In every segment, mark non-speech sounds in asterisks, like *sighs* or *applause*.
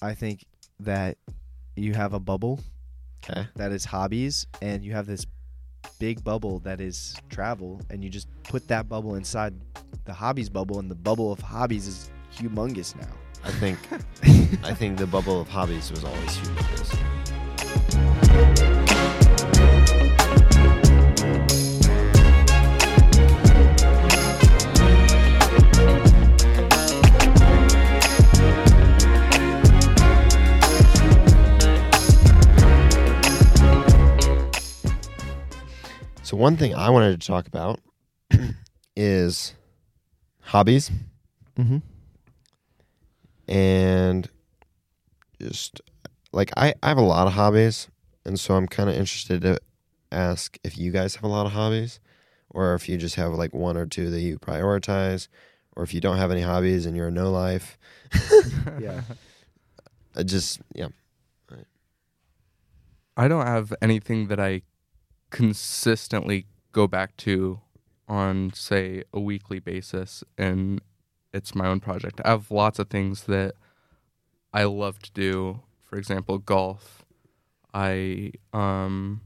I think that you have a bubble Okay. that is hobbies, and you have this big bubble that is travel, and you just put that bubble inside the hobbies bubble, and the bubble of hobbies is humongous now. I think *laughs* I think the bubble of hobbies was always humongous. So one thing I wanted to talk about *coughs* is hobbies Mm-hmm. and just like I, I have a lot of hobbies and so i'm kind of interested to ask if you guys have a lot of hobbies or if you just have like one or two that you prioritize or if you don't have any hobbies and you're a no life *laughs* Yeah. I just yeah I don't have anything that I consistently go back to on, say, a weekly basis, and it's my own project. I have lots of things that I love to do. For example, golf. I um,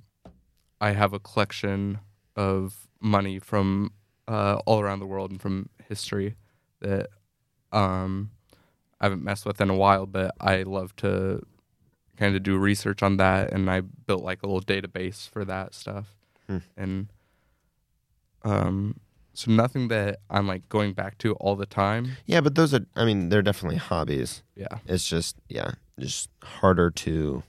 I have a collection of money from uh, all around the world and from history that um, I haven't messed with in a while, but I love to kind of do research on that and I built like a little database for that stuff. Hmm. And um so nothing that I'm like going back to all the time. yeah but those are i mean they're definitely hobbies Yeah. it's just yeah just harder to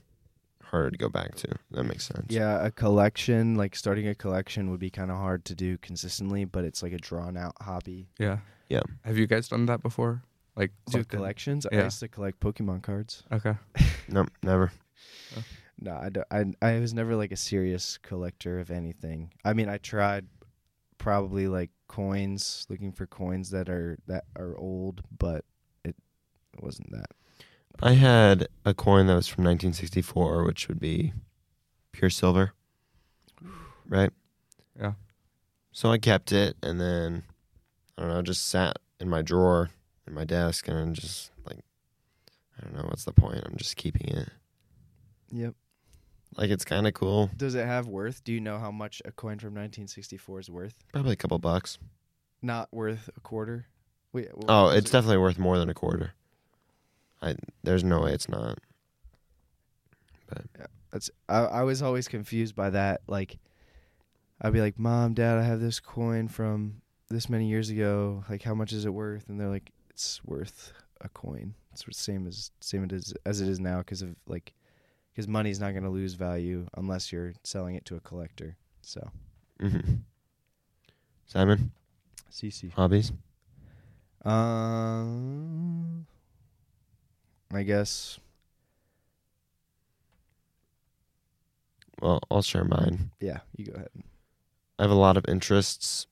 harder to go back to that makes sense Yeah, a collection, like starting a collection would be kind of hard to do consistently, but it's like a drawn out hobby. Yeah. Yeah. Have you guys done that before? Like Do collected- collections? I used to collect Pokemon cards. Okay. *laughs* no never No, I, don't- I, I was never like a serious collector of anything. I mean, I tried probably like coins, looking for coins that are that are old, but it wasn't that. I had a coin that was from 1964, which would be pure silver, right? Yeah. So I kept it, and then I don't know, just sat in my drawer in my desk, and I'm just like, I don't know, what's the point? I'm just keeping it. Yep. Like it's kind of cool, Does it have worth? Do you know how much a coin from 1964 is worth? probably a couple bucks. Not worth a quarter. Wait. Oh, it's it? definitely worth more than a quarter. I there's no way it's not. That's I, I was always confused by that. Like, I'd be like, "Mom, Dad, I have this coin from this many years ago. Like, how much is it worth?" And they're like, "It's worth a coin. It's the same as same it is as it is now because of like, because money's not going to lose value unless you're selling it to a collector." So, hmm Simon, CC. hobbies? Um, I guess. Well, I'll share mine. Yeah, you go ahead. I have a lot of interests,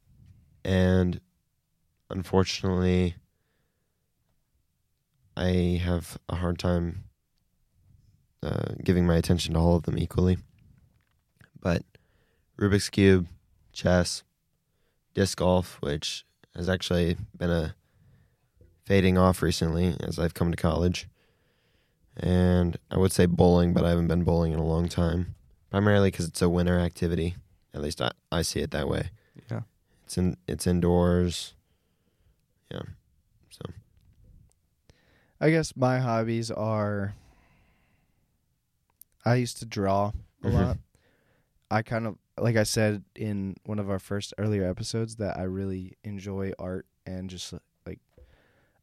and unfortunately, I have a hard time uh, giving my attention to all of them equally. But Rubik's Cube, chess, disc golf, which has actually been a fading off recently as I've come to college. And I would say bowling, but I haven't been bowling in a long time. Primarily because it's a winter activity. At least I, I see it that way. Yeah. It's in it's indoors. Yeah. I guess my hobbies are. I used to draw a Mhm. lot. I kind of, like I said in one of our first earlier episodes, that I really enjoy art and just like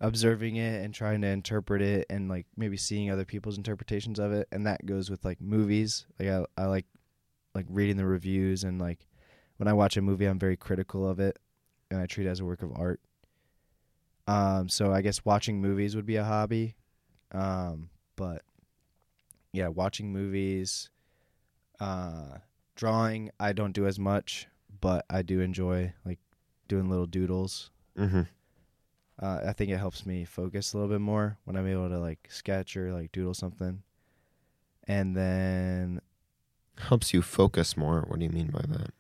observing it and trying to interpret it and like maybe seeing other people's interpretations of it. And that goes with like movies. Like I, I like like reading the reviews and like when I watch a movie, I'm very critical of it and I treat it as a work of art. Um, so I guess watching movies would be a hobby. Um, but yeah, watching movies, uh, drawing, I don't do as much, but I do enjoy like doing little doodles. hmm Uh, I think it helps me focus a little bit more when I'm able to like sketch or like doodle something. And then, helps you focus more. What do you mean by that?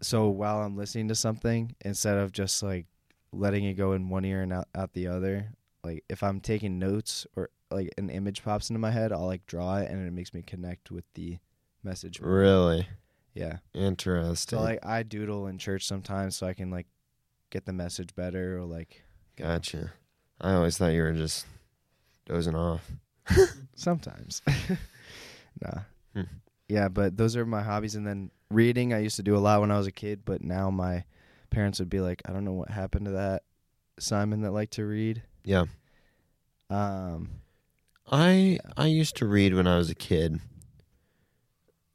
so while I'm listening to something, instead of just like letting it go in one ear and out, out the other, like if I'm taking notes or like an image pops into my head, I'll like draw it, and it makes me connect with the message. Really Yeah. interesting. So like I doodle in church sometimes, so I can like get the message better, or like gotcha. I always thought you were just dozing off. *laughs* *laughs* sometimes. *laughs* nah. Hmm. Yeah, but those are my hobbies, and then reading I used to do a lot when I was a kid, but now my parents would be like, I don't know what happened to that Simon that liked to read. Yeah. Um. I I used to read when I was a kid.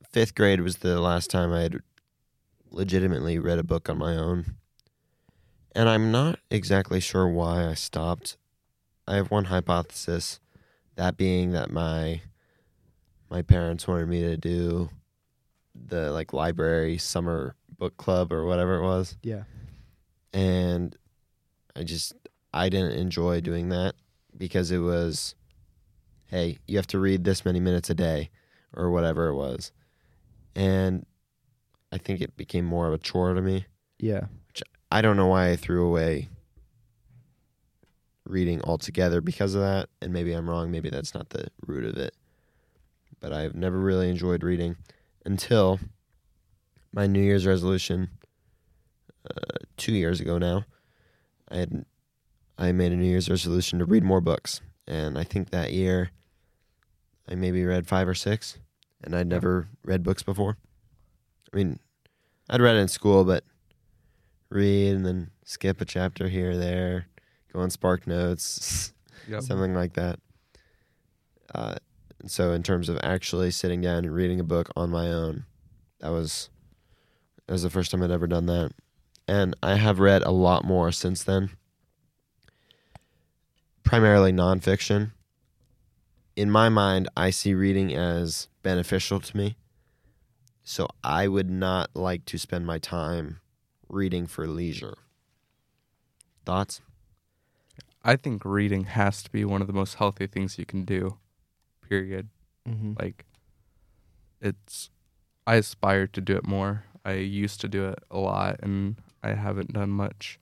Fifth grade was the last time I had legitimately read a book on my own. And I'm not exactly sure why I stopped. I have one hypothesis, that being that my my parents wanted me to do the like library summer book club or whatever it was Yeah. and I just I didn't enjoy doing that because it was hey, you have to read this many minutes a day or whatever it was. And I think it became more of a chore to me. Yeah. Which I don't know why I threw away reading altogether because of that, and maybe I'm wrong, maybe that's not the root of it. But I've never really enjoyed reading until my New Year's resolution uh, 2 years ago now. I had I made a New Year's resolution to read more books, and I think that year I maybe read 5 or 6, and I'd never read books before. I mean, I'd read it in school, but read and then skip a chapter here or there, go on Spark Notes, *laughs* Yep. something like that. Uh, so in terms of actually sitting down and reading a book on my own, that was that was the first time I'd ever done that, and I have read a lot more since then. Primarily nonfiction. In my mind, I see reading as beneficial to me. So I would not like to spend my time reading for leisure. Thoughts? I think reading has to be one of the most healthy things you can do. Period. Mm-hmm. Like it's I aspire to do it more. I used to do it a lot and I haven't done much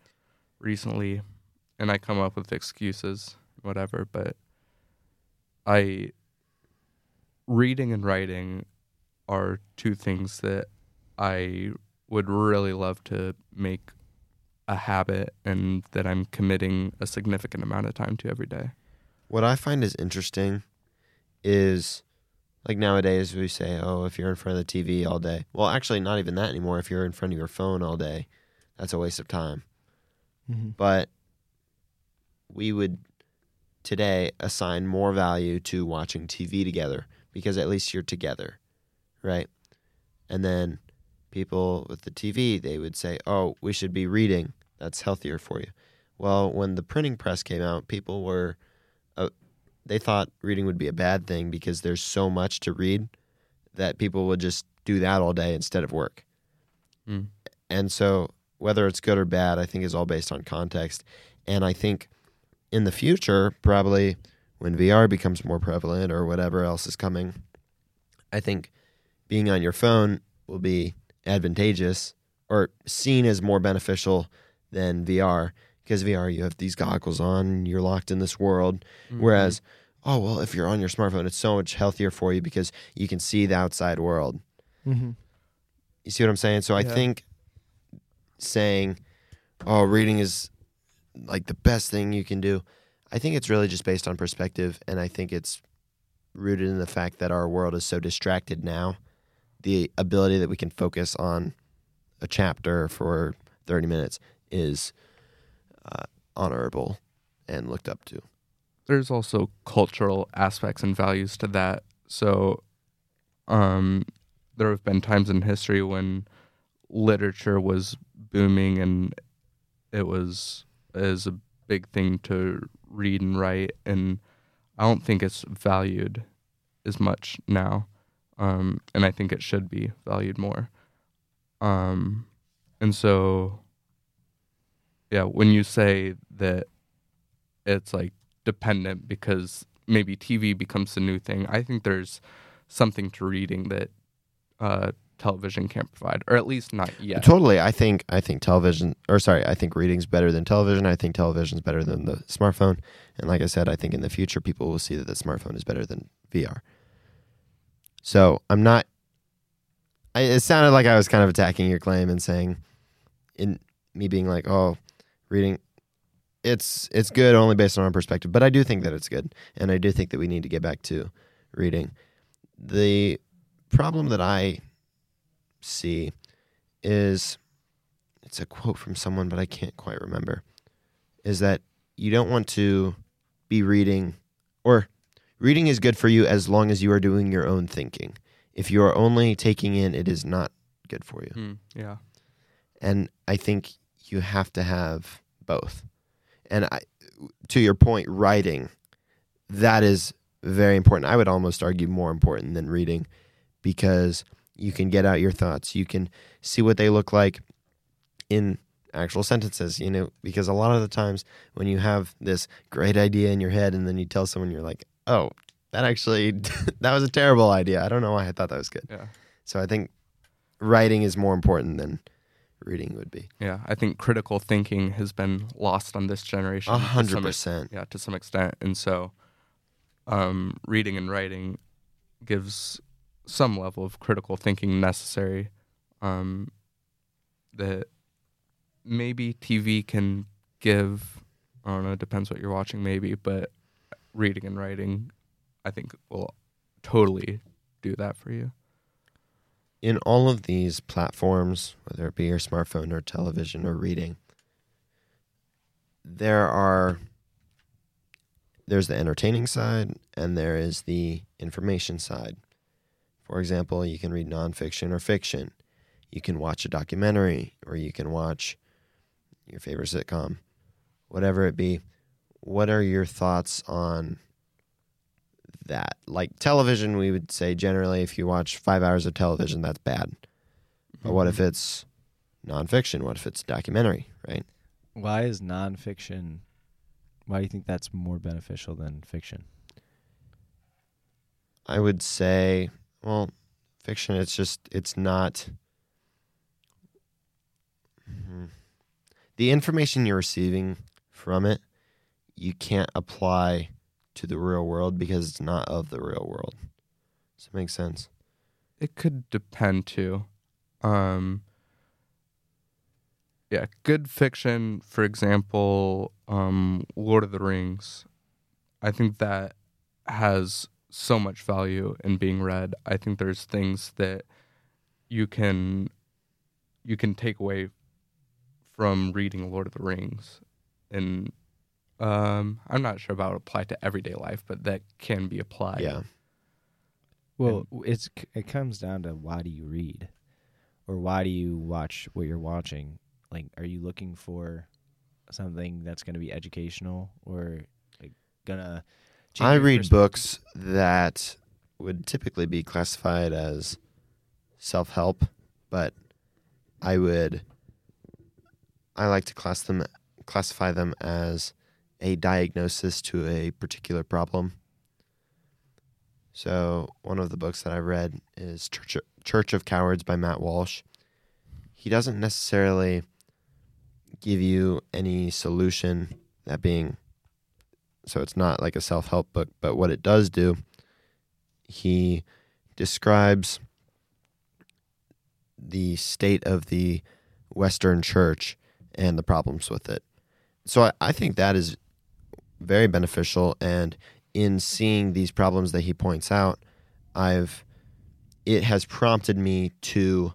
recently and I come up with excuses whatever, but I reading and writing are two things that I would really love to make a habit and that I'm committing a significant amount of time to every day. What I find is interesting is like nowadays we say, oh, if you're in front of the TV all day. Well, actually, not even that anymore. If you're in front of your phone all day, that's a waste of time. Mm-hmm. But we would today assign more value to watching TV together because at least you're together, right? And then people with the TV, they would say, oh, we should be reading. That's healthier for you. Well, when the printing press came out, people were, they thought reading would be a bad thing because there's so much to read that people would just do that all day instead of work. Mm. And so, whether it's good or bad, I think is all based on context. And I think in the future, probably when VR becomes more prevalent or whatever else is coming, I think being on your phone will be advantageous or seen as more beneficial than VR because VR you have these goggles on, you're locked in this world. Whereas, oh well, if you're on your smartphone, it's so much healthier for you because you can see the outside world. Mm-hmm. You see what I'm saying? So I Yeah. think saying, "Oh, reading is like the best thing you can do," I think it's really just based on perspective, and I think it's rooted in the fact that our world is so distracted now. The ability that we can focus on a chapter for 30 minutes is uh, honorable and looked up to. there's also cultural aspects and values to that. So, um, there have been times in history when literature was booming and it was is a big thing to read and write, and I don't think it's valued as much now, um, and I think it should be valued more. Um, and so, yeah, when you say that it's like dependent because maybe TV becomes the new thing. I think there's something to reading that uh, television can't provide, or at least not yet. Totally. I think I think television or sorry, I think reading's better than television. I think television's better than the smartphone. And like I said, I think in the future people will see that the smartphone is better than VR. So I'm not I, it sounded like I was kind of attacking your claim and saying in me being like, oh, reading it's it's good only based on our perspective. But I do think that it's good. And I do think that we need to get back to reading. The problem that I see is it's a quote from someone, but I can't quite remember. Is that you don't want to be reading, or reading is good for you as long as you are doing your own thinking. If you are only taking in, it is not good for you. Hmm, yeah. And I think you have to have both. And I, to your point, writing, that is very important. I would almost argue more important than reading because you can get out your thoughts. You can see what they look like in actual sentences, you know, because a lot of the times when you have this great idea in your head and then you tell someone, you're like, oh, that actually, *laughs* that was a terrible idea. I don't know why I thought that was good. Yeah. So I think writing is more important than reading would be. Yeah. I think critical thinking has been lost on this generation. A hundred percent. Yeah, to some extent. And so um, reading and writing gives some level of critical thinking necessary um, that maybe TV can give. I don't know, it depends what you're watching, maybe, but reading and writing, I think, will totally do that for you. In all of these platforms, whether it be your smartphone or television or reading, there are there's the entertaining side and there is the information side. For example, you can read nonfiction or fiction. You can watch a documentary or you can watch your favorite sitcom, whatever it be. What are your thoughts on that? Like television, we would say generally if you watch five hours of television, that's bad. But what if it's nonfiction? What if it's documentary, right? Why is nonfiction? Why do you think that's more beneficial than fiction? I would say, well, fiction, it's just, it's not. Mhm. The information you're receiving from it, you can't apply to the real world because it's not of the real world. Does it make sense? It could depend too. Um, yeah, good fiction, for example, um, Lord of the Rings. I think that has so much value in being read. I think there's things that you can you can take away from reading Lord of the Rings, and um, I'm not sure about apply to everyday life, but that can be applied. yeah. Well, it's it comes down to why do you read, or why do you watch what you're watching? Like, are you looking for something that's going to be educational or like gonna? change I read books that would typically be classified as self help, but I would I like to class them classify them as a diagnosis to a particular problem. So one of the books that I read is Church of, Church of Cowards by Matt Walsh. He doesn't necessarily give you any solution, that being so it's not like a self help book, but what it does do, he describes the state of the Western church and the problems with it. So I, I think that is very beneficial. And in seeing these problems that he points out, I've it has prompted me to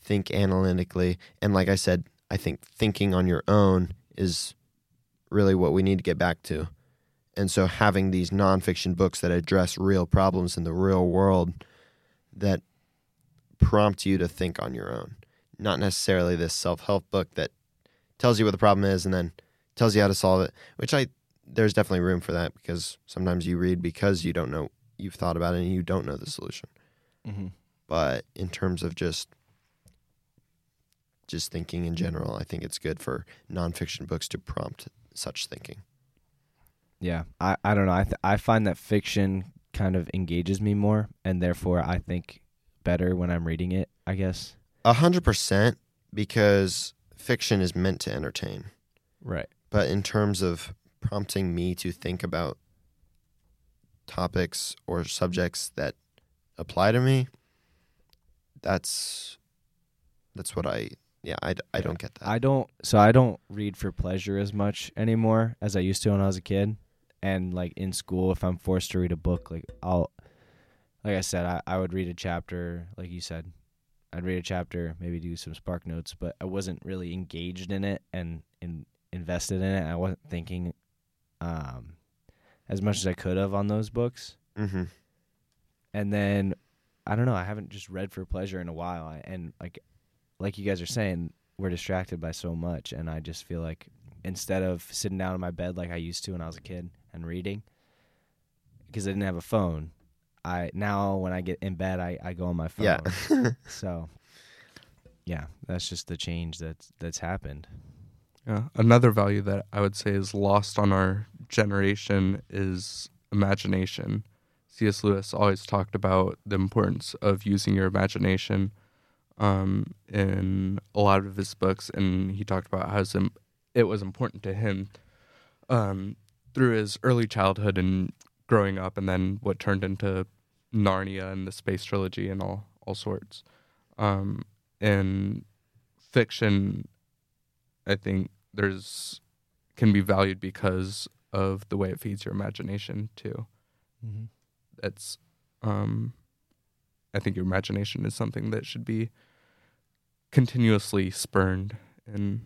think analytically. And like I said, I think thinking on your own is really what we need to get back to. And so having these nonfiction books that address real problems in the real world that prompt you to think on your own. Not necessarily this self help book that tells you what the problem is and then tells you how to solve it, which I there's definitely room for that because sometimes you read because you don't know you've thought about it and you don't know the solution. Mhm. But in terms of just just thinking in general, I think it's good for nonfiction books to prompt such thinking. Yeah, I, I don't know. I th- I find that fiction kind of engages me more, and therefore I think better when I'm reading it. I guess. A hundred percent because fiction is meant to entertain. Right. But in terms of prompting me to think about topics or subjects that apply to me, that's that's what I yeah, I, I don't get that. I don't. So I don't read for pleasure as much anymore as I used to when I was a kid. And like in school, if I'm forced to read a book, like I'll, like I said, I, I would read a chapter, like you said, I'd read a chapter, maybe do some spark notes, but I wasn't really engaged in it and in, invested in it. I wasn't thinking, um, as much as I could have on those books. mm-hmm. and then I don't know. I haven't just read for pleasure in a while, I, and like, like you guys are saying, we're distracted by so much, and I just feel like instead of sitting down in my bed like I used to when I was a kid and reading, because I didn't have a phone, I now when I get in bed, I, I go on my phone. Yeah. *laughs* so, yeah, that's just the change that's that's happened. Yeah. Another value that I would say is lost on our generation is imagination. C.S. Lewis always talked about the importance of using your imagination um, in a lot of his books, and he talked about how it was important to him um, through his early childhood and growing up, and then what turned into Narnia and the space trilogy and all all sorts. Um, and fiction I think there's can be valued because of the way it feeds your imagination too. Mm-hmm. That's um I think your imagination is something that should be continuously spurned and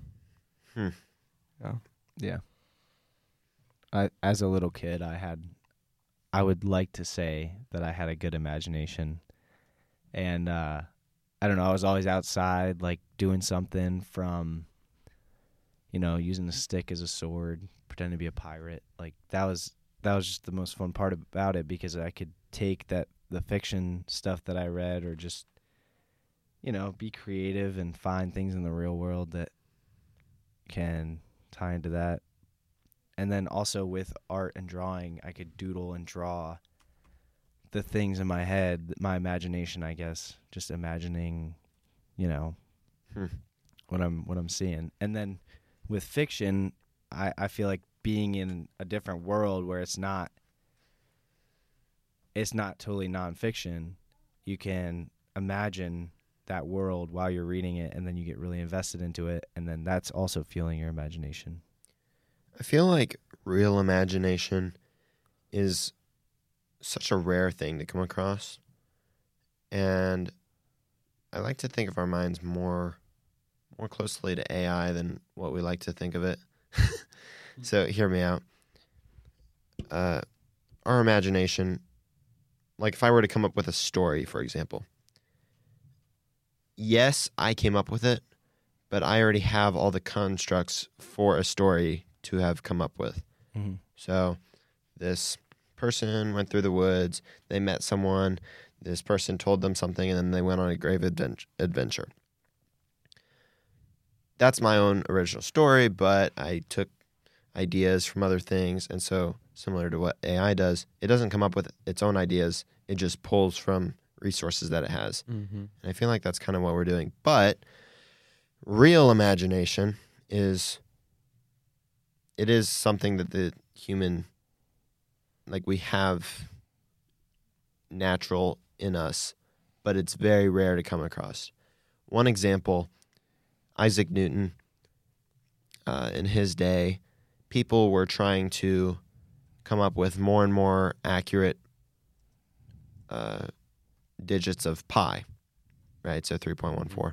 Hmm. yeah. Yeah. I as a little kid, I had I would like to say that I had a good imagination. And uh I don't know, I was always outside like doing something from you know, using a stick as a sword, pretending to be a pirate. Like that was that was just the most fun part about it because I could take that the fiction stuff that I read or just you know, be creative and find things in the real world that can tie into that. And then also with art and drawing, I could doodle and draw the things in my head, my imagination, I guess, just imagining, you know, Hmm. what I'm what I'm seeing. And then with fiction, I I feel like being in a different world where it's not it's not totally nonfiction. You can imagine that world while you're reading it and then you get really invested into it and then that's also fueling your imagination. I feel like real imagination is such a rare thing to come across. And I like to think of our minds more more closely to AI than what we like to think of it. *laughs* so hear me out. Uh, our imagination, like if I were to come up with a story, for example, yes, I came up with it, but I already have all the constructs for a story to have come up with. Mm-hmm. So this person went through the woods, they met someone, this person told them something, and then they went on a grave advent- adventure. That's my own original story, but I took ideas from other things. And so, similar to what AI does, it doesn't come up with its own ideas, it just pulls from resources that it has. Mm-hmm. And I feel like that's kind of what we're doing. But real imagination is it is something that the human like we have natural in us, but it's very rare to come across. One example, Isaac Newton, uh, in his day, people were trying to come up with more and more accurate uh, digits of pi, right? So 3.14.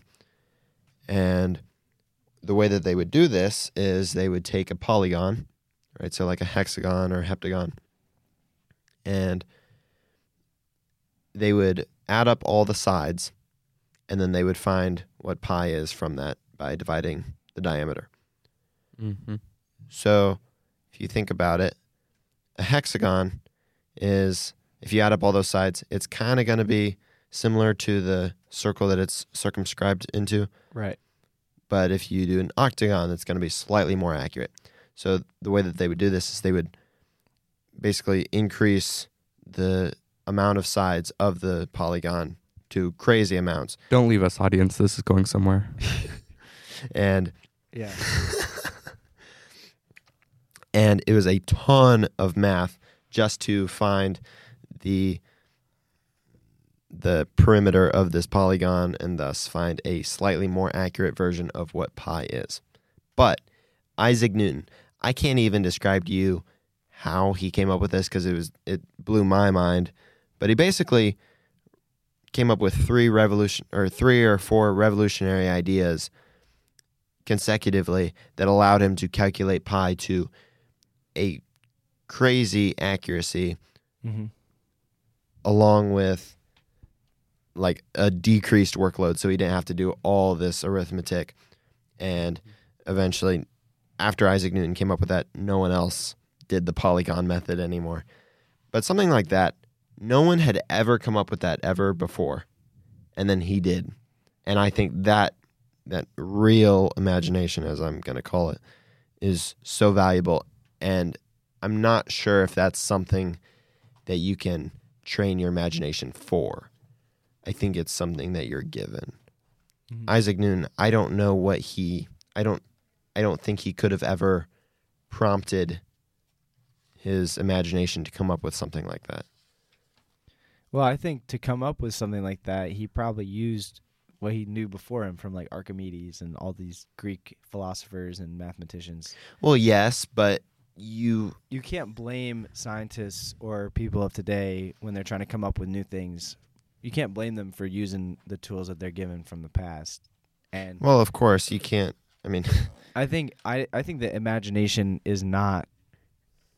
And the way that they would do this is they would take a polygon, right? So like a hexagon or a heptagon, and they would add up all the sides, and then they would find what pi is from that by dividing the diameter. Mm-hmm. So if you think about it, a hexagon is if you add up all those sides, it's kind of going to be similar to the circle that it's circumscribed into. Right. But if you do an octagon, it's going to be slightly more accurate. So the way that they would do this is they would basically increase the amount of sides of the polygon to crazy amounts. Don't leave us, audience. This is going somewhere. *laughs* And Yeah. *laughs* and it was a ton of math just to find the the perimeter of this polygon and thus find a slightly more accurate version of what pi is. But Isaac Newton, I can't even describe to you how he came up with this because it was it blew my mind. But he basically came up with three revolution or three or four revolutionary ideas consecutively that allowed him to calculate pi to a crazy accuracy Mm-hmm. along with like a decreased workload. So he didn't have to do all this arithmetic. And eventually after Isaac Newton came up with that no one else did the polygon method anymore. But something like that no one had ever come up with that ever before. And then he did. And I think that that real imagination as I'm going to call it is so valuable and I'm not sure if that's something that you can train your imagination for. I think it's something that you're given. Mhm. Isaac Newton, I don't know what he I don't I don't think he could have ever prompted his imagination to come up with something like that. Well, I think to come up with something like that, he probably used what he knew before him from like Archimedes and all these Greek philosophers and mathematicians. Well, yes, but you You can't blame scientists or people of today when they're trying to come up with new things. You can't blame them for using the tools that they're given from the past. And well, of course, you can't I mean *laughs* I think I, I think that imagination is not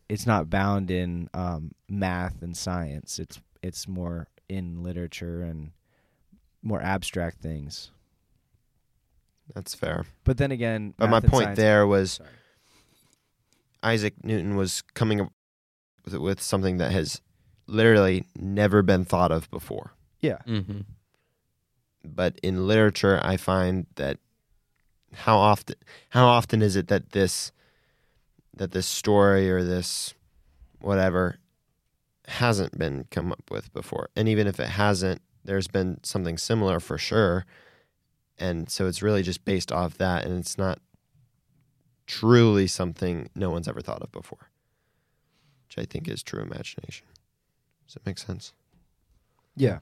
it's not bound in um, math and science. It's it's more in literature and more abstract things. that's fair. But then again, But my point there was Sorry. Isaac Newton was coming up with, with something that has literally never been thought of before. Yeah. Mm-hmm. But in literature, I find that how often how often is it that this that this story or this whatever hasn't been come up with before, and even if it hasn't, there's been something similar for sure, and so it's really just based off that, and it's not truly something no one's ever thought of before, which I think is true imagination. Does that make sense? Yeah.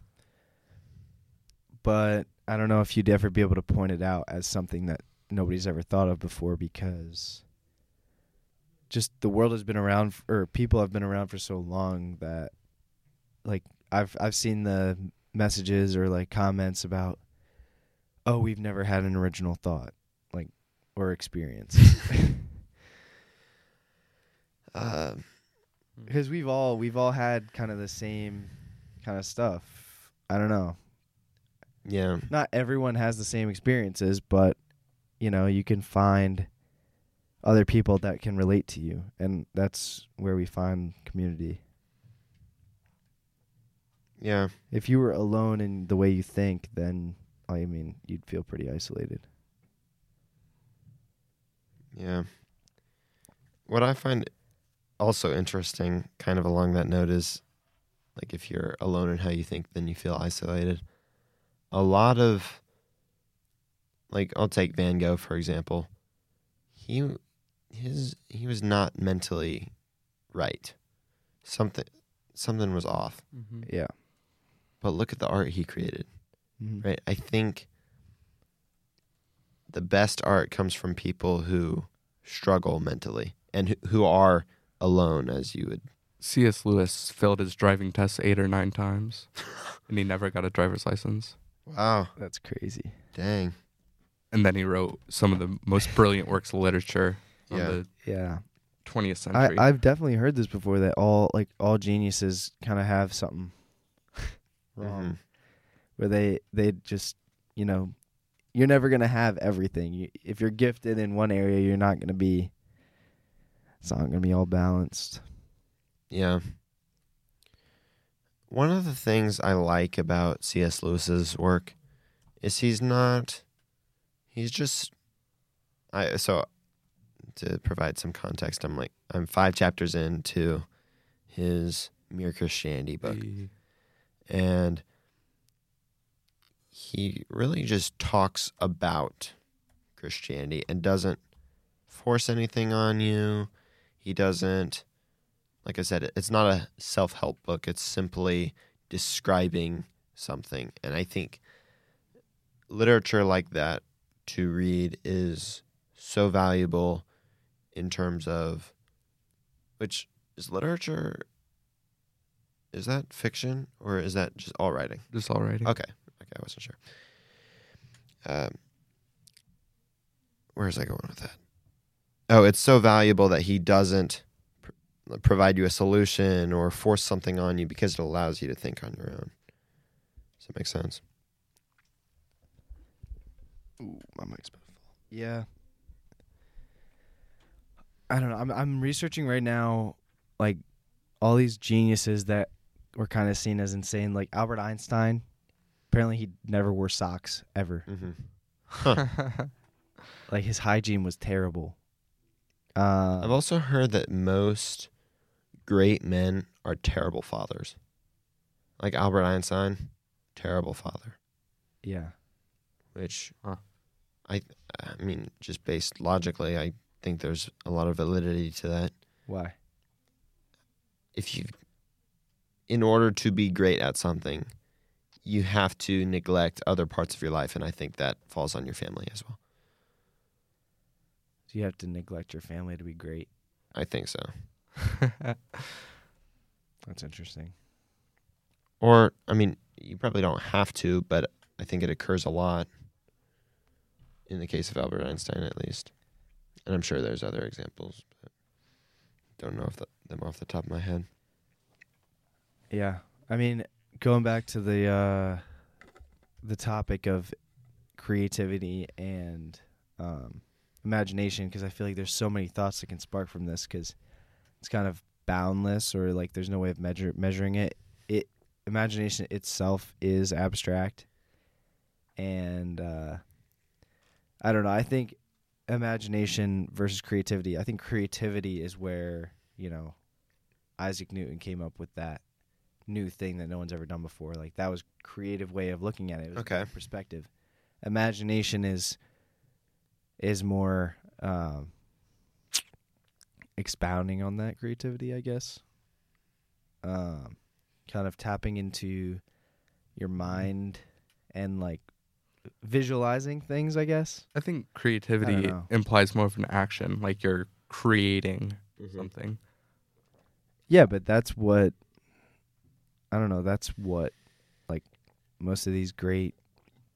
But I don't know if you'd ever be able to point it out as something that nobody's ever thought of before because just the world has been around f- or people have been around for so long that like I've I've seen the messages or like comments about oh we've never had an original thought like or experience Uh, *laughs* because we've all we've all had kind of the same kind of stuff I don't know yeah. not everyone has the same experiences, but you know, you can find other people that can relate to you, and that's where we find community. Yeah. If you were alone in the way you think, then I mean, you'd feel pretty isolated. Yeah. What I find also interesting, kind of along that note, is like if you're alone in how you think, then you feel isolated. A lot of, like, I'll take Van Gogh for example. He, his, he was not mentally right. Something, something was off. Mm-hmm. Yeah. But look at the art he created. Mhm. right? I think the best art comes from people who struggle mentally and who, who are alone, as you would. C.S. Lewis failed his driving test eight or nine times, *laughs* and he never got a driver's license. Wow, That's crazy. dang. And then he wrote some of the most brilliant works of literature Yeah. of the Yeah. 20th century. I, I've definitely heard this before that all like all geniuses kind of have something wrong. Mhm. where they they just you know you're never gonna have everything. You, if you're gifted in one area, you're not gonna be. It's not gonna be all balanced. Yeah. One of the things I like about C.S. Lewis's work is he's not he's just I so to provide some context, I'm like I'm 5 chapters into his Mere Christianity book. And he really just talks about Christianity and doesn't force anything on you. He doesn't, like I said, it's not a self help book. It's simply describing something. And I think literature like that to read is so valuable in terms of which is literature is that fiction or is that just all writing Just all writing. okay okay i wasn't sure um where is i going with that oh it's so valuable that he doesn't pr- provide you a solution or force something on you because it allows you to think on your own does that make sense Ooh, my mic's about to fall. Yeah. I don't know. I'm I'm researching right now, like all these geniuses that were kind of seen as insane, like Albert Einstein. Apparently, he never wore socks ever. mm-hmm. *laughs* Like his hygiene was terrible. Uh, I've also heard that most great men are terrible fathers. Like Albert Einstein, terrible father. yeah. Which Huh. I I mean, just based logically, I think there's a lot of validity to that. Why? If you in order to be great at something, you have to neglect other parts of your life and I think that falls on your family as well. So you have to neglect your family to be great. I think so. *laughs* That's interesting. Or I mean, you probably don't have to, but I think it occurs a lot in the case of Albert Einstein, at least. And I'm sure there's other examples, but don't know if the, them off the top of my head. Yeah. I mean, going back to the uh the topic of creativity and um imagination because I feel like there's so many thoughts that can spark from this cuz it's kind of boundless or like there's no way of measure measuring it. It imagination itself is abstract and uh I don't know. I think imagination versus creativity. I think creativity is where, you know, Isaac Newton came up with that new thing that no one's ever done before. Like that was creative way of looking at it. It was Okay. perspective. Imagination is is more um, expounding on that creativity, I guess. Um, kind of tapping into your mind and like visualizing things, I guess. I think creativity know. implies more of an action, like you're creating Mm-hmm. something. Yeah, but that's what I don't know. That's what like most of these great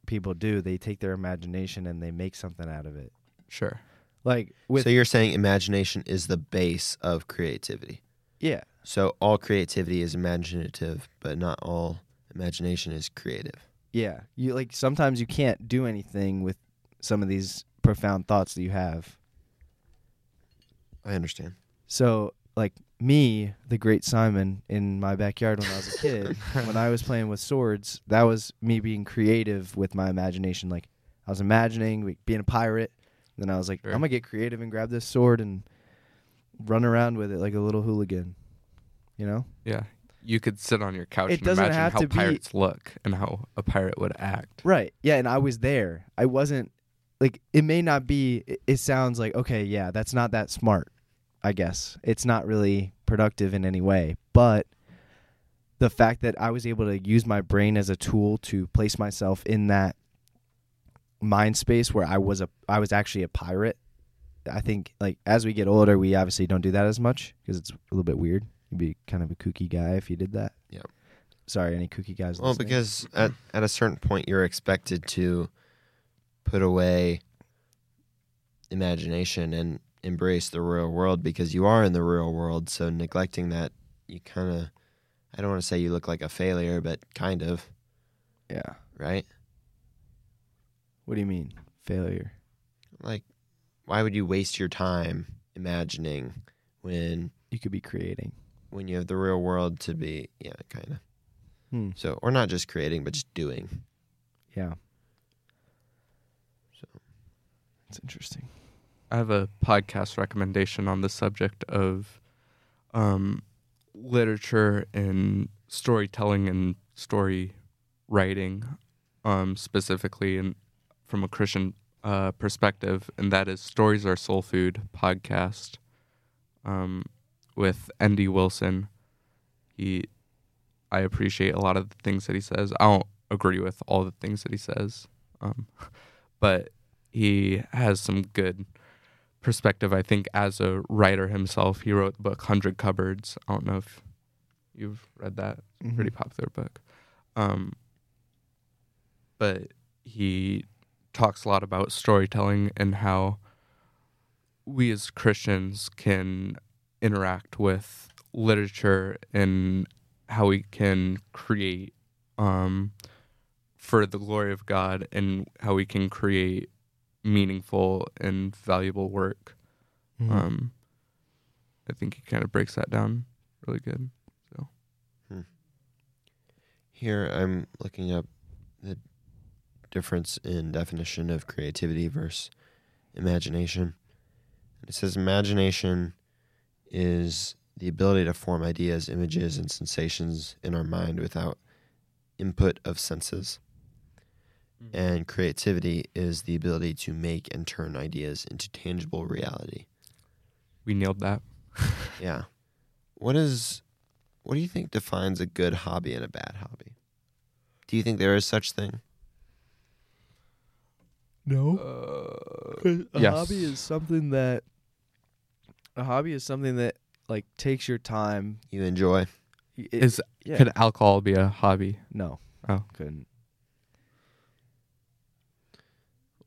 people do. They take their imagination and they make something out of it. Sure. Like with so you're saying imagination is the base of creativity. yeah, So all creativity is imaginative, but not all imagination is creative. yeah. You like sometimes you can't do anything with some of these profound thoughts that you have. I understand. So like me, the great Simon, in my backyard when I was a kid, *laughs* when I was playing with swords, that was me being creative with my imagination. Like I was imagining like, being a pirate. Then I was like, Sure. I'm gonna get creative and grab this sword and run around with it like a little hooligan. You know? Yeah. You could sit on your couch It and imagine have how to be- pirates look and how a pirate would act. Right. Yeah, and I was there. I wasn't like it may not be it sounds like okay, yeah, that's not that smart. I guess. It's not really productive in any way, but the fact that I was able to use my brain as a tool to place myself in that mind space where I was a I was actually a pirate. I think like as we get older, we obviously don't do that as much because it's a little bit weird. You'd be kind of a kooky guy if you did that. Yep. Sorry, any kooky guys? Well, listening? because at, at a certain point, you're expected to put away imagination and embrace the real world because you are in the real world. So neglecting that, you kind of, I don't want to say you look like a failure, but kind of, yeah. right? What do you mean failure? Like, why would you waste your time imagining when You could be creating. when you have the real world to be? Yeah, kind of. Hmm. So, or not just creating, but just doing. Yeah. So, It's interesting. I have a podcast recommendation on the subject of um, literature and storytelling and story writing. um, specifically and from a Christian uh, perspective, and that is Stories Are Soul Food podcast um, with Andy Wilson. He, I appreciate a lot of the things that he says. I don't agree with all the things that he says, um, *laughs* but he has some good perspective. I think as a writer himself, he wrote the book Hundred Cupboards. I don't know if you've read that Mhm. pretty popular book. Um, but he talks a lot about storytelling and how we as Christians can interact with literature and how we can create um, for the glory of God and how we can create meaningful and valuable work. Mhm. Um, I think he kind of breaks that down really good. So hmm. Here I'm looking up the difference in definition of creativity versus imagination. It says imagination is the ability to form ideas, images, and sensations in our mind without input of senses. And creativity is the ability to make and turn ideas into tangible reality. We nailed that. *laughs* Yeah. What is what do you think defines a good hobby and a bad hobby? Do you think there is such thing? No. Uh, *laughs* a yes. hobby is something that a hobby is something that like takes your time. You enjoy? It- Is yeah. could alcohol be a hobby? no. Oh. couldn't.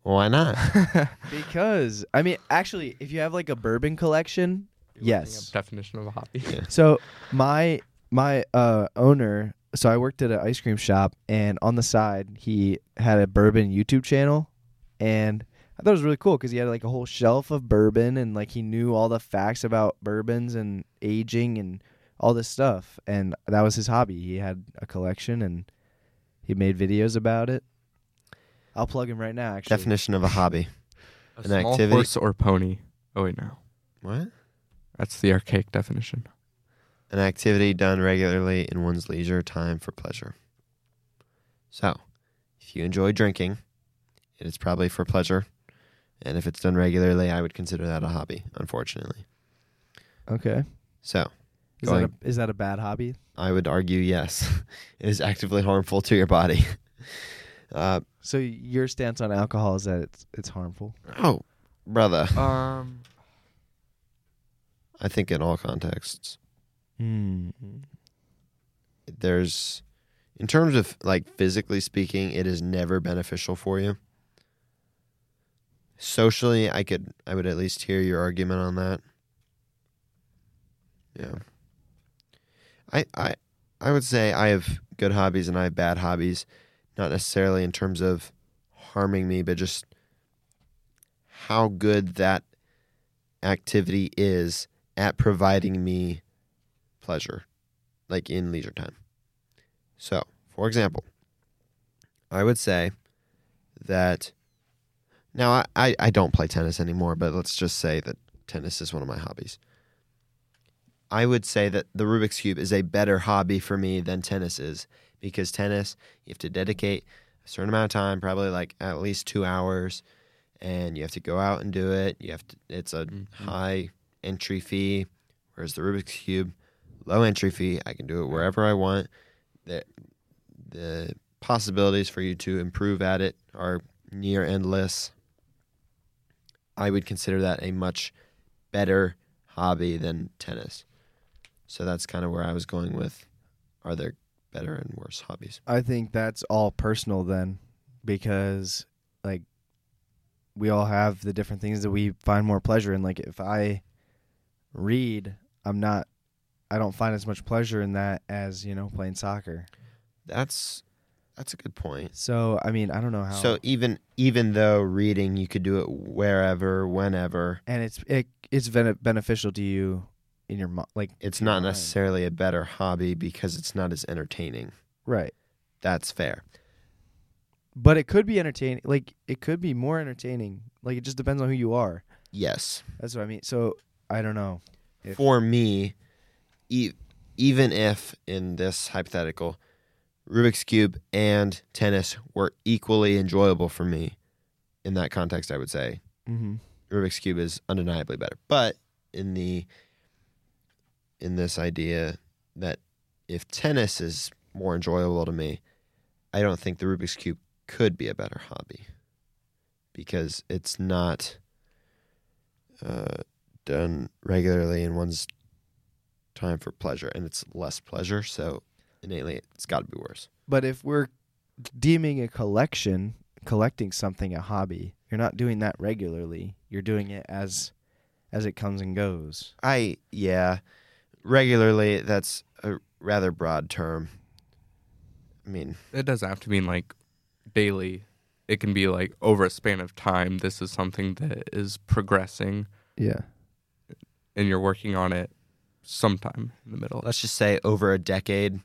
Why not? *laughs* Because I mean, actually, if you have like a bourbon collection, yes. Definition of a hobby. Yeah. So my my uh owner, so I worked at an ice cream shop, and on the side he had a bourbon YouTube channel, and I thought it was really cool because he had like a whole shelf of bourbon, and like he knew all the facts about bourbons and aging and all this stuff, and that was his hobby. He had a collection, and he made videos about it. I'll plug him right now. Actually, Definition of a hobby. A An small activity- horse or pony. Oh wait, no, What? that's the archaic definition. An activity done regularly in one's leisure time for pleasure. So, if you enjoy drinking, it is probably for pleasure. And if it's done regularly, I would consider that a hobby, unfortunately. okay. So, Is Going- that a, is that a bad hobby? I would argue yes. *laughs* it is actively harmful to your body. *laughs* Uh, So your stance on alcohol is that it's it's harmful. oh, brother. Um, I think in all contexts. Hmm. there's in terms of like physically speaking it is never beneficial for you socially i could i would at least hear your argument on that yeah i i i would say i have good hobbies and i have bad hobbies not necessarily in terms of harming me but just how good that activity is at providing me pleasure like in leisure time. So, for example, I would say that now I, I, I don't play tennis anymore, but let's just say that tennis is one of my hobbies. I would say that the Rubik's Cube is a better hobby for me than tennis is because tennis, you have to dedicate a certain amount of time, probably like at least two hours, and you have to go out and do it. You have to, it's a Mhm. high entry fee, whereas the Rubik's Cube, low entry fee. I can do it wherever I want. The the possibilities for you to improve at it are near endless. I would consider that a much better hobby than tennis. So that's kind of where I was going with are there better and worse hobbies? I think that's all personal then, because like we all have the different things that we find more pleasure in. Like if I read, I'm not, I don't find as much pleasure in that as you know playing soccer. That's that's a good point. So I mean, I don't know how. So even even though reading you could do it wherever, whenever, and it's it it's bene- beneficial to you in your mo- like it's not mind. necessarily a better hobby because it's not as entertaining. right. That's fair. But it could be entertaining. Like it could be more entertaining. Like it just depends on who you are. Yes. That's what I mean. So I don't know. If- For me, e- even if in this hypothetical, Rubik's Cube and tennis were equally enjoyable for me in that context, I would say. Mm-hmm. Rubik's Cube is undeniably better. But in the in this idea that if tennis is more enjoyable to me, I don't think the Rubik's Cube could be a better hobby because it's not uh, done regularly in one's time for pleasure, and it's less pleasure. So innately, it's got to be worse. But if we're deeming a collection, collecting something a hobby, you're not doing that regularly. You're doing it as as it comes and goes. I yeah, regularly. That's a rather broad term. I mean, It doesn't have to mean like daily. It can be like over a span of time. This is something that is progressing, Yeah. and you're working on it sometime in the middle. let's just say over a decade.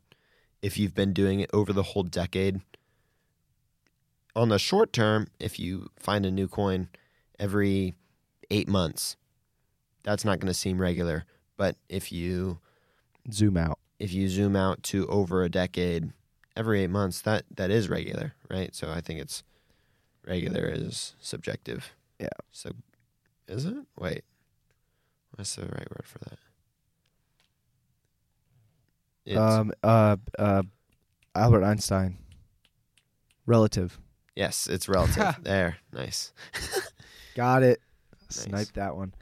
If you've been doing it over the whole decade, on the short term, if you find a new coin every eight months, that's not going to seem regular. But if you Zoom out. if you zoom out to over a decade, every eight months, that that is regular, right? So I think it's regular is subjective. Yeah. So is it? Wait. What's the right word for that? It's, Um uh uh Albert Einstein. Relative. yes, it's relative. *laughs* there. Nice. *laughs* Got it. Nice. Snipe that one.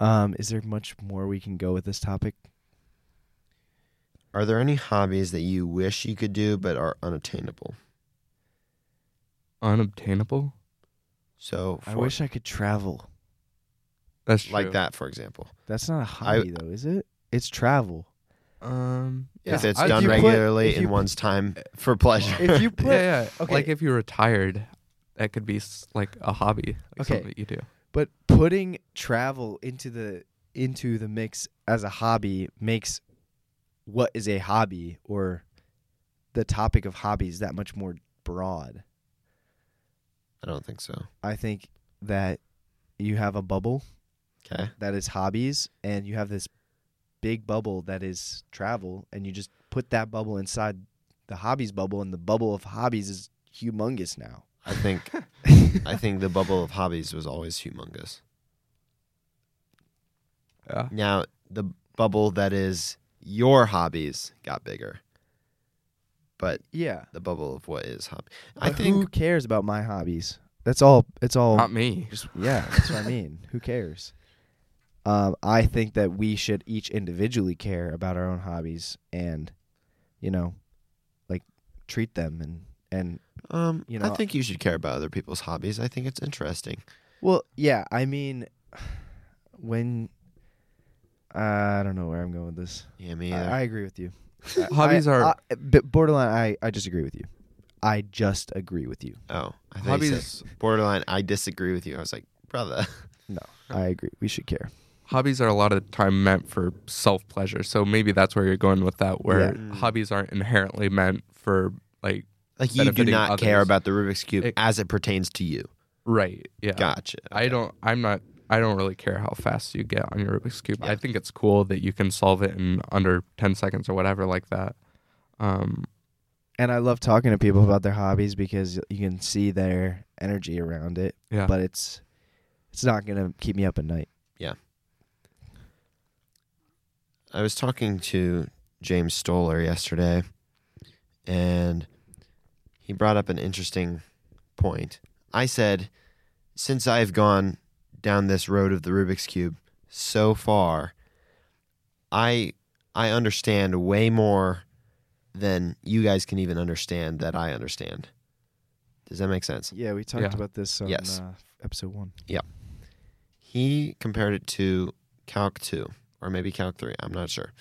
Um, is there much more we can go with this topic? Are there any hobbies that you wish you could do but are unattainable? Unobtainable. So I for- wish I could travel. That's true. like that, for example. That's not a hobby though, is it? It's travel. Um, If it's I- done you put- regularly if in you- one's time for pleasure. If you *laughs* put yeah, yeah. okay. Like if you're retired, that could be s- like a hobby. Like Okay. something that you do. But putting travel into the into the mix as a hobby makes what is a hobby or the topic of hobbies that much more broad. I don't think so. I think that you have a bubble Okay. that is hobbies and you have this big bubble that is travel and you just put that bubble inside the hobbies bubble and the bubble of hobbies is humongous now. I think *laughs* *laughs* I think the bubble of hobbies was always humongous. Yeah. Now the bubble that is your hobbies got bigger, but Yeah. the bubble of what is hobby. I But think who cares about my hobbies? That's all it's all Not me. Just yeah, that's what I mean. *laughs* Who cares? Um, I think that we should each individually care about our own hobbies and, you know, like treat them and and um you I think you should care about other people's hobbies. I think it's interesting. well, yeah. I mean, *sighs* when I don't know where I'm going with this. Yeah, me I, either. I agree with you. *laughs* Hobbies I- are- I- but borderline. I I disagree with you. I just agree with you. oh, I thought you said Hobbies. borderline. I disagree with you. I was like, brother. *laughs* No, I agree. We should care. hobbies are a lot of the time meant for self pleasure. So maybe that's where you're going with that, where Yeah. Mm. hobbies aren't inherently meant for like Like you do Benefiting not care about the Rubik's cube It- as it pertains to you. right. Yeah. Gotcha. I don't. I'm not. I don't really care how fast you get on your Rubik's cube. Yeah. I think it's cool that you can solve it in under ten seconds or whatever like that. Um, And I love talking to people about their hobbies because you can see their energy around it. yeah. But it's it's not gonna keep me up at night. Yeah. I was talking to James Stoller yesterday, and he brought up an interesting point. I said, since I've gone down this road of the Rubik's Cube so far, I I understand way more than you guys can even understand that I understand. Does that make sense? Yeah, we talked Yeah. about this on Yes. uh, episode one. Yeah. He compared it to Calc 2 or maybe Calc 3, I'm not sure.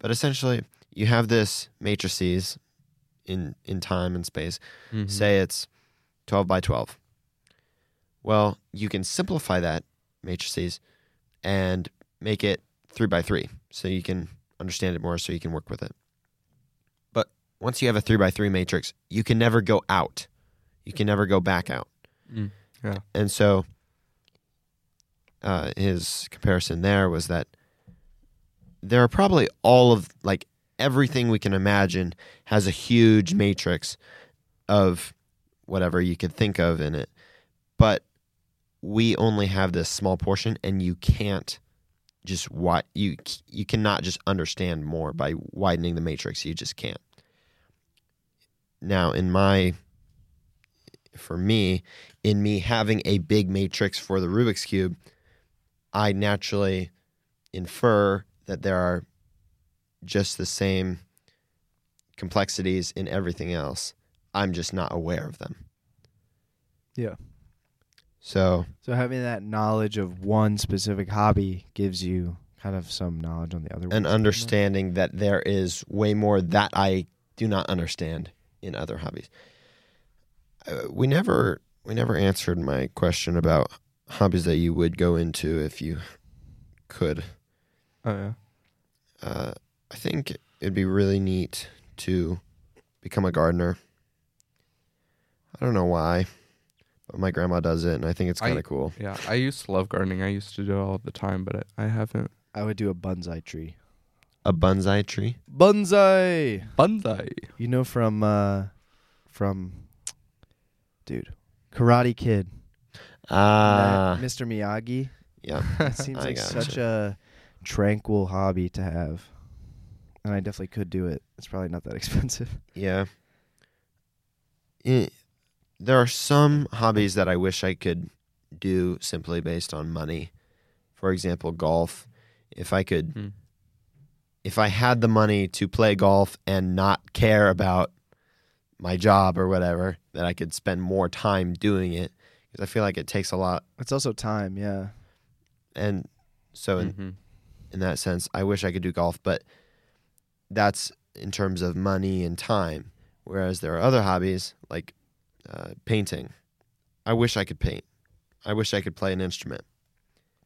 But essentially, you have this matrices in in time and space. Mhm. Say it's 12 by 12. Well, you can simplify that matrices and make it 3 by 3 so you can understand it more so you can work with it. But once you have a 3 by 3 matrix, you can never go out. You can never go back out. Mm, yeah. And so uh, his comparison there was that there are probably all of like everything we can imagine has a huge matrix of whatever you could think of in it. But we only have this small portion and you can't just what you you cannot just understand more by widening the matrix. You just can't. Now, in my for me, in me having a big matrix for the Rubik's cube, I naturally infer that there are just the same complexities in everything else. I'm just not aware of them. Yeah. So, So having that knowledge of one specific hobby gives you kind of some knowledge on the other. an understanding that there is way more that I do not understand in other hobbies. Uh, we never we never answered my question about hobbies that you would go into if you could. Oh yeah. Uh, I think it'd be really neat to become a gardener. I don't know why, but my grandma does it, and I think it's I- kind of cool. Yeah, I used to love gardening. I used to do it all the time, but I, I haven't. I would do a bonsai tree. A bonsai tree. Bonsai. Bonsai. You know from uh from dude, Karate Kid. Ah, That Mr. Miyagi. yeah. It seems I like gotcha. such a tranquil hobby to have. And I definitely could do it. It's probably not that *laughs* expensive. Yeah. Eh, there are some hobbies that I wish I could do simply based on money. For example, golf. If I could, Hmm. if I had the money to play golf and not care about my job or whatever, that I could spend more time doing it because I feel like it takes a lot. It's also time, yeah. And so, in, Mhm. in that sense, I wish I could do golf, but that's in terms of money and time. Whereas there are other hobbies like uh, painting. I wish I could paint. I wish I could play an instrument,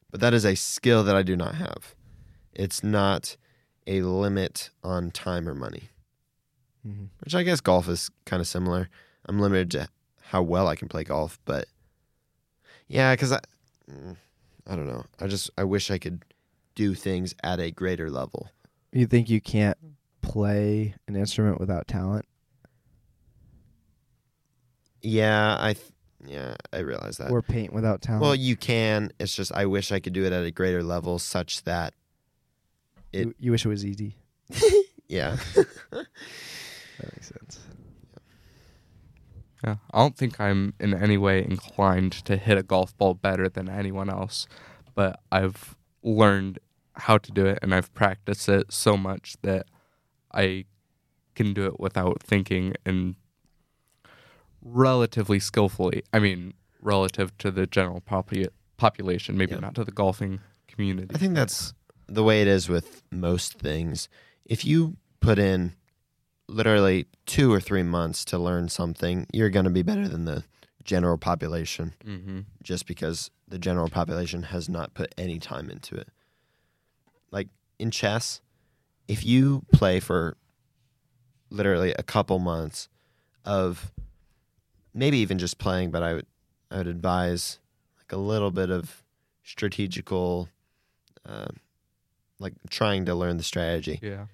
but that is a skill that I do not have. It's not a limit on time or money, hmm which I guess golf is kind of similar. I'm limited to how well I can play golf, but yeah, because I, mm, I don't know. I just I wish I could do things at a greater level. You think you can't play an instrument without talent? Yeah, I th- yeah, I realize that. Or paint without talent? well, you can. It's just I wish I could do it at a greater level such that it- you, you wish it was easy. *laughs* yeah. *laughs* That makes sense. Yeah, I don't think I'm in any way inclined to hit a golf ball better than anyone else, but I've learned how to do it and I've practiced it so much that I can do it without thinking and relatively skillfully. I mean, relative to the general popu- population, maybe Yeah. not to the golfing community. I think that's the way it is with most things. If you put in literally 2 or 3 months to learn something, you're going to be better than the general population hmm just because the general population has not put any time into it. Like in chess, if you play for literally a couple months of maybe even just playing, but I would I would advise like a little bit of strategical, uh, like trying to learn the strategy. Yeah.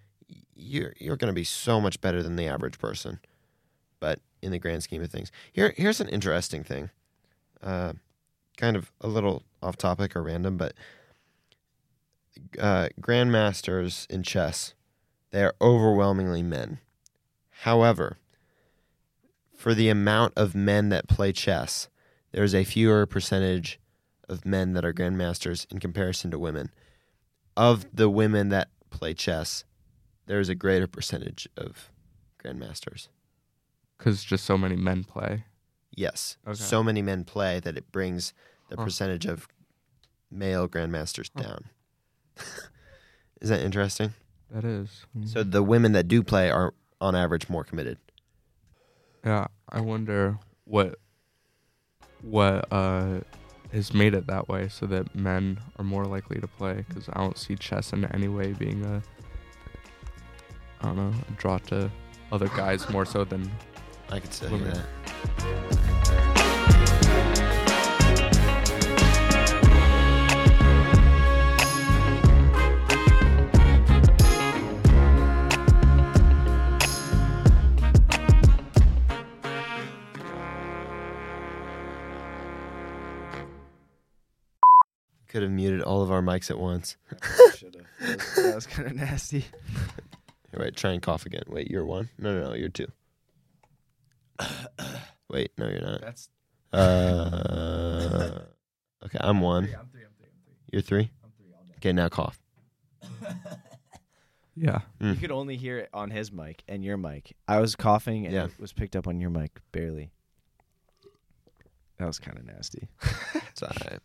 You're you're going to be so much better than the average person, but in the grand scheme of things, here here's an interesting thing, uh, kind of a little off topic or random, but uh, grandmasters in chess, they are overwhelmingly men. However, for the amount of men that play chess, there's a fewer percentage of men that are grandmasters in comparison to women. Of the women that play chess, there's a greater percentage of grandmasters. Because just so many men play. Yes. Okay. So many men play that it brings the percentage of male grandmasters Huh. down. *laughs* Is that interesting? That is. So the women that do play are on average more committed. Yeah, I wonder what what uh has made it that way so that men are more likely to play because I don't see chess in any way being a I don't know a draw to other guys more so than I could say Women. that. Could have muted all of our mics at once. Should *laughs* have. That was, was kind of nasty. Here, wait, try and cough again. Wait, you're one? No, no, no, you're two. *coughs* Wait, no, you're not. That's Uh, okay, I'm one. I'm three. I'm three. I'm three. You're three. I'm three all day. Okay, now cough. *laughs* Yeah. Mm. You could only hear it on his mic and your mic. I was coughing and Yeah. it was picked up on your mic barely. That was kind of nasty. *laughs* It's alright.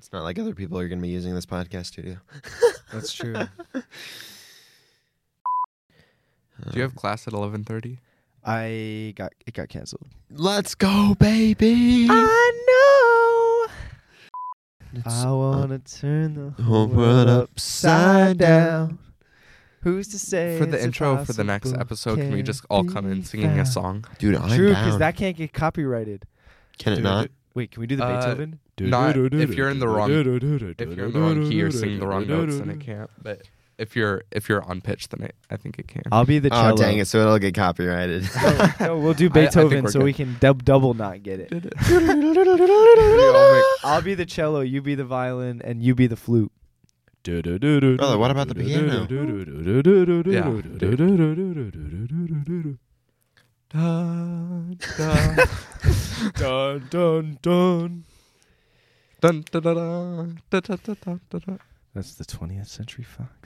It's not like other people are going to be using this podcast studio. *laughs* That's true. *laughs* Do you have class at eleven thirty? I got it got canceled. Let's go, baby. I know. It's- I wanna turn the whole whole world world upside down. Who's to say For the it's intro for the next impossible? episode, can we just all come in be singing a found. song? Dude, I'm True, because down. that can't get copyrighted. Can it not? Wait, can we do the Uh, Beethoven? Not- if you're in the wrong- If you're in the wrong key or singing the wrong notes, then it can't. But if you're if you're on pitch, then it, I think it can. I'll be the Oh, cello. dang it. So it'll get copyrighted. no, no, we'll do I- I think Beethoven we're so good. we can dub- double not get it. Did it? I'll be the cello, you be the violin, and you be the flute. Brother, what about the piano? Dun, dun, Dun dun dun. dun, Dun, da, da, da, That's the 20th Century Fox.